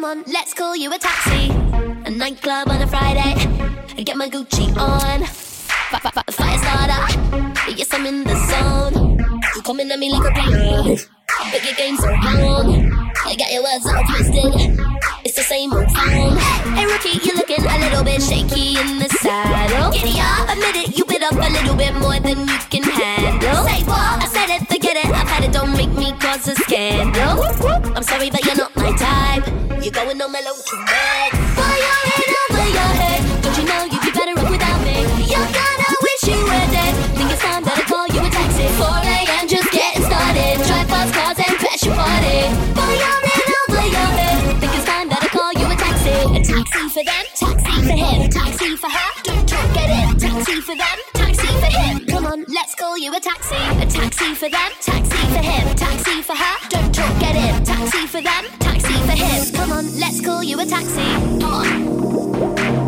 Come on, let's call you a taxi. A nightclub on a Friday. I get my Gucci on. Fire starter. Yes, I'm in the zone. You coming at me like a beer. But your game's so wrong. I got your words all twisted. It's the same old song. Hey, rookie, you're looking a little bit shaky in the saddle. Giddy up, admit it, you bit up a little bit more than you can handle. Say what? Me cause a scandal. I'm sorry, but you're not my type. You're going on mellow tonight. Boy, you're in over your head. Don't you know you'd a taxi. A taxi for them, taxi for him, taxi for her. Don't talk, get in. Taxi for them, taxi for him. Come on, let's call you a taxi. Come on.